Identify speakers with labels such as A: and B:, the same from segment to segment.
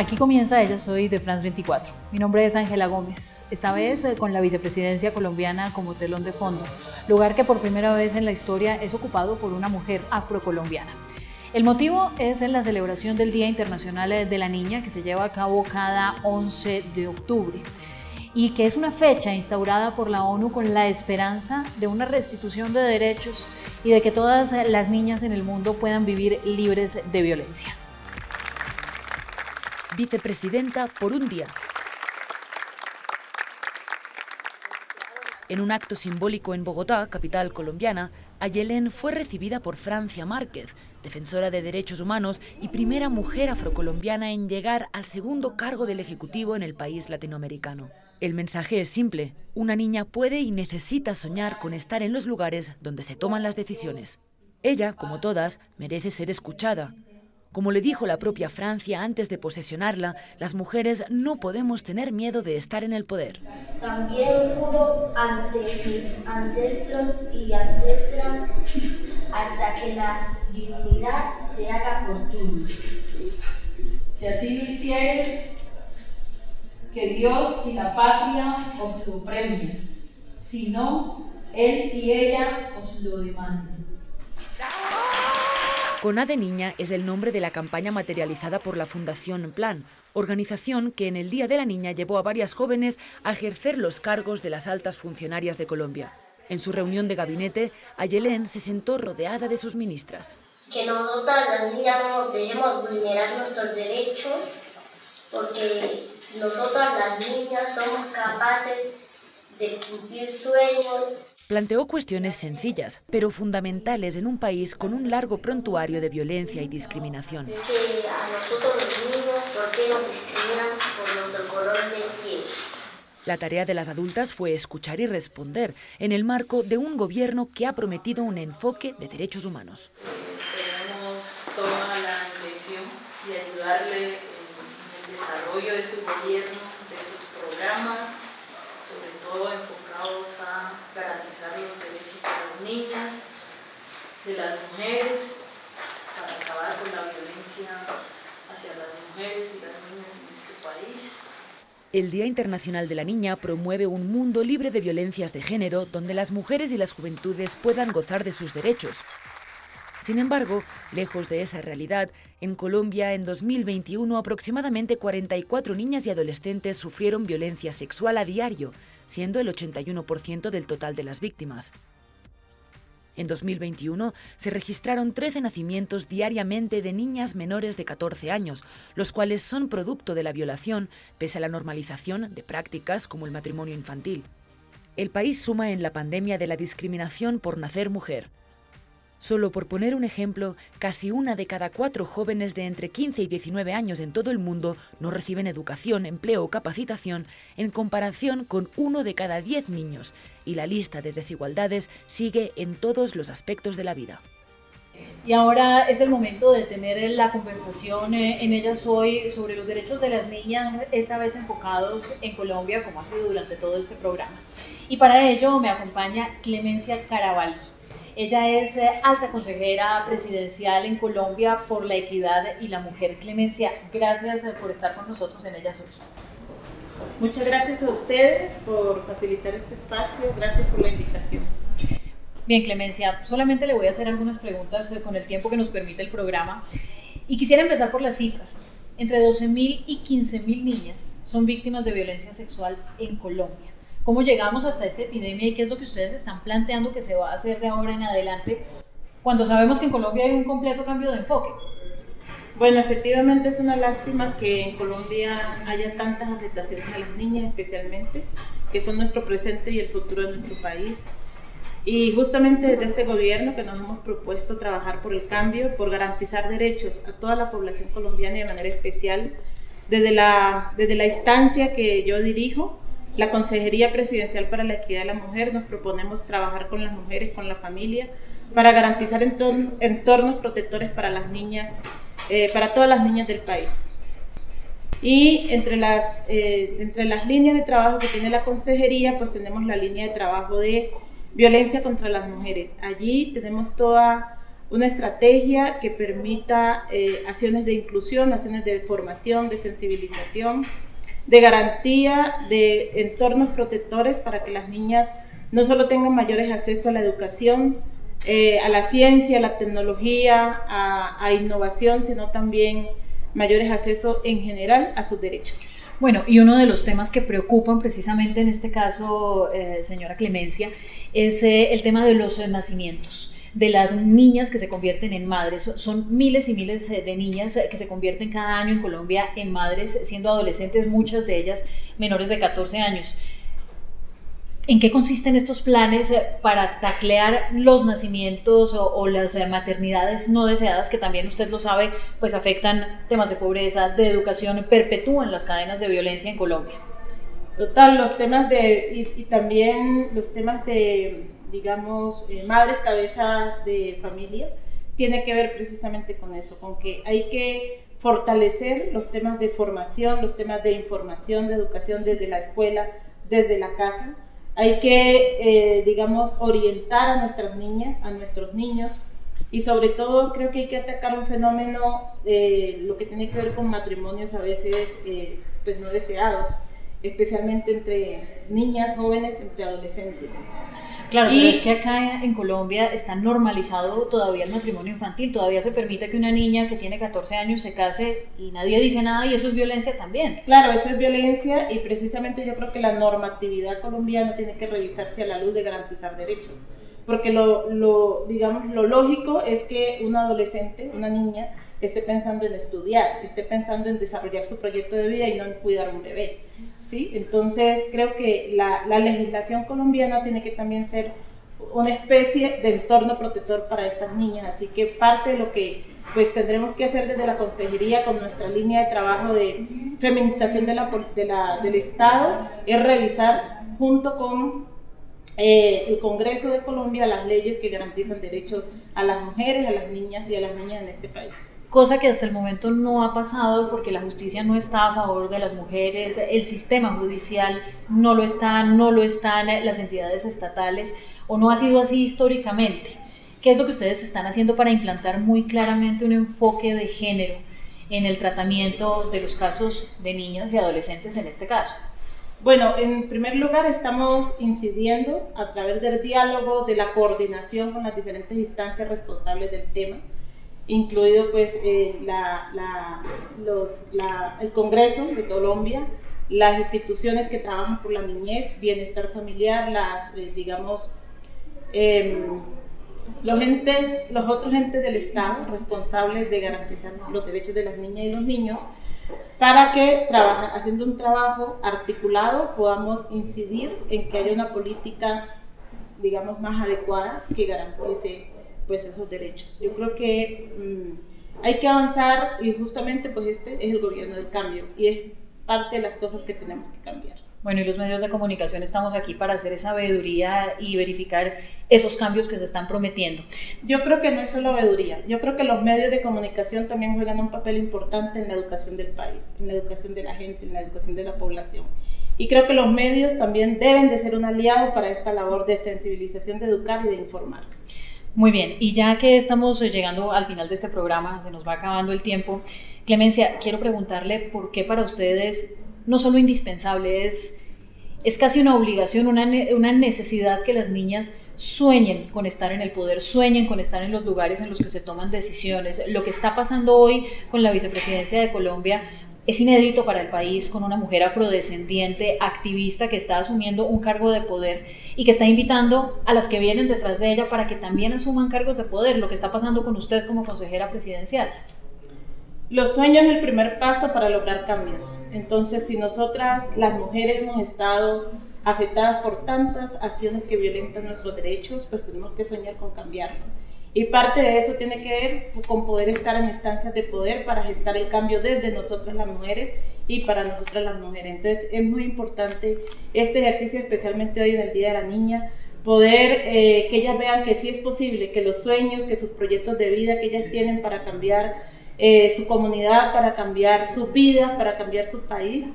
A: Aquí comienza Ella Soy de France 24. Mi nombre es Ángela Gómez, esta vez eh, con la vicepresidencia colombiana como telón de fondo, lugar que por primera vez en la historia es ocupado por una mujer afrocolombiana. El motivo es en la celebración del Día Internacional de la Niña que se lleva a cabo cada 11 de octubre y que es una fecha instaurada por la ONU con la esperanza de una restitución de derechos y de que todas las niñas en el mundo puedan vivir libres de violencia.
B: Vicepresidenta por un día. En un acto simbólico en Bogotá, capital colombiana, Ayelén fue recibida por Francia Márquez, defensora de derechos humanos y primera mujer afrocolombiana en llegar al segundo cargo del Ejecutivo en el país latinoamericano. El mensaje es simple. Una niña puede y necesita soñar con estar en los lugares donde se toman las decisiones. Ella, como todas, merece ser escuchada, como le dijo la propia Francia antes de posesionarla, las mujeres no podemos tener miedo de estar en el poder.
C: También juro ante mis ancestros y ancestras hasta que la dignidad se haga costumbre.
D: Si así lo hicieres, que Dios y la patria os lo premien. Si no, Él y ella os lo demanden.
B: Cona de Niña es el nombre de la campaña materializada por la Fundación Plan, organización que en el Día de la Niña llevó a varias jóvenes a ejercer los cargos de las altas funcionarias de Colombia. En su reunión de gabinete, Ayelén se sentó rodeada de sus ministras.
C: Que nosotras las niñas no dejemos vulnerar nuestros derechos, porque nosotras las niñas somos capaces de cumplir sueños,
B: planteó cuestiones sencillas, pero fundamentales en un país con un largo prontuario de violencia y discriminación.
C: Que a nosotros los niños, ¿por qué nos discriminan por nuestro color de piel?
B: La tarea de las adultas fue escuchar y responder en el marco de un gobierno que ha prometido un enfoque de derechos humanos.
D: Tenemos toda la intención de ayudarle en el desarrollo de su gobierno, de sus programas, sobre todo enfocados a garantizar los derechos de las niñas, de las mujeres, para acabar con la violencia hacia las mujeres y las niñas en este país.
B: El Día Internacional de la Niña promueve un mundo libre de violencias de género donde las mujeres y las juventudes puedan gozar de sus derechos, sin embargo, lejos de esa realidad, en Colombia en 2021 aproximadamente 44 niñas y adolescentes sufrieron violencia sexual a diario, siendo el 81% del total de las víctimas. En 2021 se registraron 13 nacimientos diariamente de niñas menores de 14 años, los cuales son producto de la violación, pese a la normalización de prácticas como el matrimonio infantil. El país suma en la pandemia de la discriminación por nacer mujer, Solo por poner un ejemplo, casi una de cada cuatro jóvenes de entre 15 y 19 años en todo el mundo no reciben educación, empleo o capacitación en comparación con uno de cada diez niños, y la lista de desigualdades sigue en todos los aspectos de la vida.
A: Y ahora es el momento de tener la conversación eh, en Ellas Hoy sobre los derechos de las niñas, esta vez enfocados en Colombia, como ha sido durante todo este programa. Y para ello me acompaña Clemencia Carabalí. Ella es eh, alta consejera presidencial en Colombia por la equidad y la mujer. Clemencia, gracias eh, por estar con nosotros en Ella Sur.
E: Muchas gracias a ustedes por facilitar este espacio. Gracias por la invitación.
A: Bien, Clemencia, solamente le voy a hacer algunas preguntas eh, con el tiempo que nos permite el programa. Y quisiera empezar por las cifras. Entre 12.000 y 15.000 niñas son víctimas de violencia sexual en Colombia cómo llegamos hasta esta epidemia y qué es lo que ustedes están planteando que se va a hacer de ahora en adelante, cuando sabemos que en Colombia hay un completo cambio de enfoque.
E: Bueno, efectivamente es una lástima que en Colombia haya tantas afectaciones a las niñas especialmente, que son nuestro presente y el futuro de nuestro país. Y justamente desde este gobierno que nos hemos propuesto trabajar por el cambio, por garantizar derechos a toda la población colombiana y de manera especial, desde la, desde la instancia que yo dirijo, la Consejería Presidencial para la Equidad de la Mujer nos proponemos trabajar con las mujeres, con la familia, para garantizar entornos, protectores para las niñas, eh, para todas las niñas del país. Y entre las, eh, entre las líneas de trabajo que tiene la Consejería, pues tenemos la línea de trabajo de violencia contra las mujeres. Allí tenemos toda una estrategia que permita eh, acciones de inclusión, acciones de formación, de sensibilización, de garantía de entornos protectores para que las niñas no solo tengan mayores acceso a la educación, eh, a la ciencia, a la tecnología, a, innovación, sino también mayores accesos en general a sus derechos.
A: Bueno, y uno de los temas que preocupan precisamente en este caso, eh, señora Clemencia, es eh, el tema de los nacimientos de las niñas que se convierten en madres. Son miles y miles eh, de niñas que se convierten cada año en Colombia en madres, siendo adolescentes, muchas de ellas menores de 14 años. ¿En qué consisten estos planes eh, para taclear los nacimientos o, las eh, maternidades no deseadas que también usted lo sabe, pues afectan temas de pobreza, de educación, perpetúan las cadenas de violencia en Colombia?
E: Total, los temas de, y, también los temas de, digamos, eh, madre cabeza de familia, tiene que ver precisamente con eso, con que hay que fortalecer los temas de formación, los temas de información, de educación desde la escuela, desde la casa, hay que, eh, digamos, orientar a nuestras niñas, a nuestros niños, y sobre todo creo que hay que atacar un fenómeno, eh, lo que tiene que ver con matrimonios a veces eh, pues no deseados, especialmente entre niñas, jóvenes, entre adolescentes.
A: Claro, y, pero es que acá en Colombia está normalizado todavía el matrimonio infantil, todavía se permite que una niña que tiene 14 años se case y nadie dice nada y eso es violencia también.
E: Claro, eso es violencia y precisamente yo creo que la normatividad colombiana tiene que revisarse a la luz de garantizar derechos, porque lo, lo digamos, lo lógico es que un adolescente, una niña, esté pensando en estudiar, esté pensando en desarrollar su proyecto de vida y no en cuidar un bebé. ¿sí? Entonces, creo que la, la legislación colombiana tiene que también ser una especie de entorno protector para estas niñas. Así que parte de lo que pues tendremos que hacer desde la consejería con nuestra línea de trabajo de feminización del Estado es revisar junto con eh, el Congreso de Colombia las leyes que garantizan derechos a las mujeres, a las niñas y a las niñas en este país
A: cosa que hasta el momento no ha pasado porque la justicia no está a favor de las mujeres, el sistema judicial no lo está, no lo están las entidades estatales o no ha sido así históricamente. ¿Qué es lo que ustedes están haciendo para implantar muy claramente un enfoque de género en el tratamiento de los casos de niñas y adolescentes en este caso?
E: Bueno, en primer lugar estamos incidiendo a través del diálogo, de la coordinación con las diferentes instancias responsables del tema incluido pues eh, el Congreso de Colombia, las instituciones que trabajan por la niñez, bienestar familiar, las, eh, digamos, em, los, entes, los otros entes del Estado responsables de garantizar los derechos de las niñas y los niños, para que haciendo un trabajo articulado podamos incidir en que haya una política, digamos, más adecuada que garantice pues esos derechos. Yo creo que mm, hay que avanzar y justamente pues este es el gobierno del cambio y es parte de las cosas que tenemos que cambiar.
A: Bueno, y los medios de comunicación estamos aquí para hacer esa veeduría y verificar esos cambios que se están prometiendo.
E: Yo creo que no es solo veeduría, yo creo que los medios de comunicación también juegan un papel importante en la educación del país, en la educación de la gente, en la educación de la población. Y creo que los medios también deben de ser un aliado para esta labor de sensibilización, de educar y de informar.
A: Muy bien, y ya que estamos eh, llegando al final de este programa, se nos va acabando el tiempo, Clemencia, quiero preguntarle por qué para ustedes no solo indispensable, es, es casi una obligación, una, una necesidad que las niñas sueñen con estar en el poder, sueñen con estar en los lugares en los que se toman decisiones. Lo que está pasando hoy con la vicepresidencia de Colombia es inédito para el país con una mujer afrodescendiente, activista, que está asumiendo un cargo de poder y que está invitando a las que vienen detrás de ella para que también asuman cargos de poder, lo que está pasando con usted como consejera presidencial.
E: Los sueños es el primer paso para lograr cambios. Entonces, si nosotras, las mujeres, hemos estado afectadas por tantas acciones que violentan nuestros derechos, pues tenemos que soñar con cambiarnos. Y parte de eso tiene que ver con poder estar en instancias de poder para gestar el cambio desde nosotras las mujeres y para nosotras las mujeres. Entonces es muy importante este ejercicio, especialmente hoy en el Día de la Niña, poder eh, que ellas vean que sí es posible, que los sueños, que sus proyectos de vida que ellas tienen para cambiar eh, su comunidad, para cambiar su vida, para cambiar su país,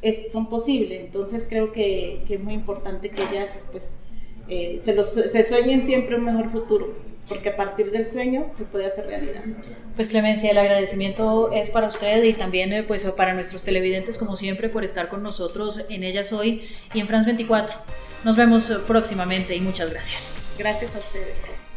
E: es, son posibles. Entonces creo que, que, es muy importante que ellas pues, eh, se, los, se sueñen siempre un mejor futuro. Porque a partir del sueño se puede hacer realidad.
A: Pues Clemencia, el agradecimiento es para usted y también eh, pues para nuestros televidentes como siempre por estar con nosotros en Ellas Hoy y en France 24. Nos vemos eh, próximamente y muchas gracias.
E: Gracias a ustedes.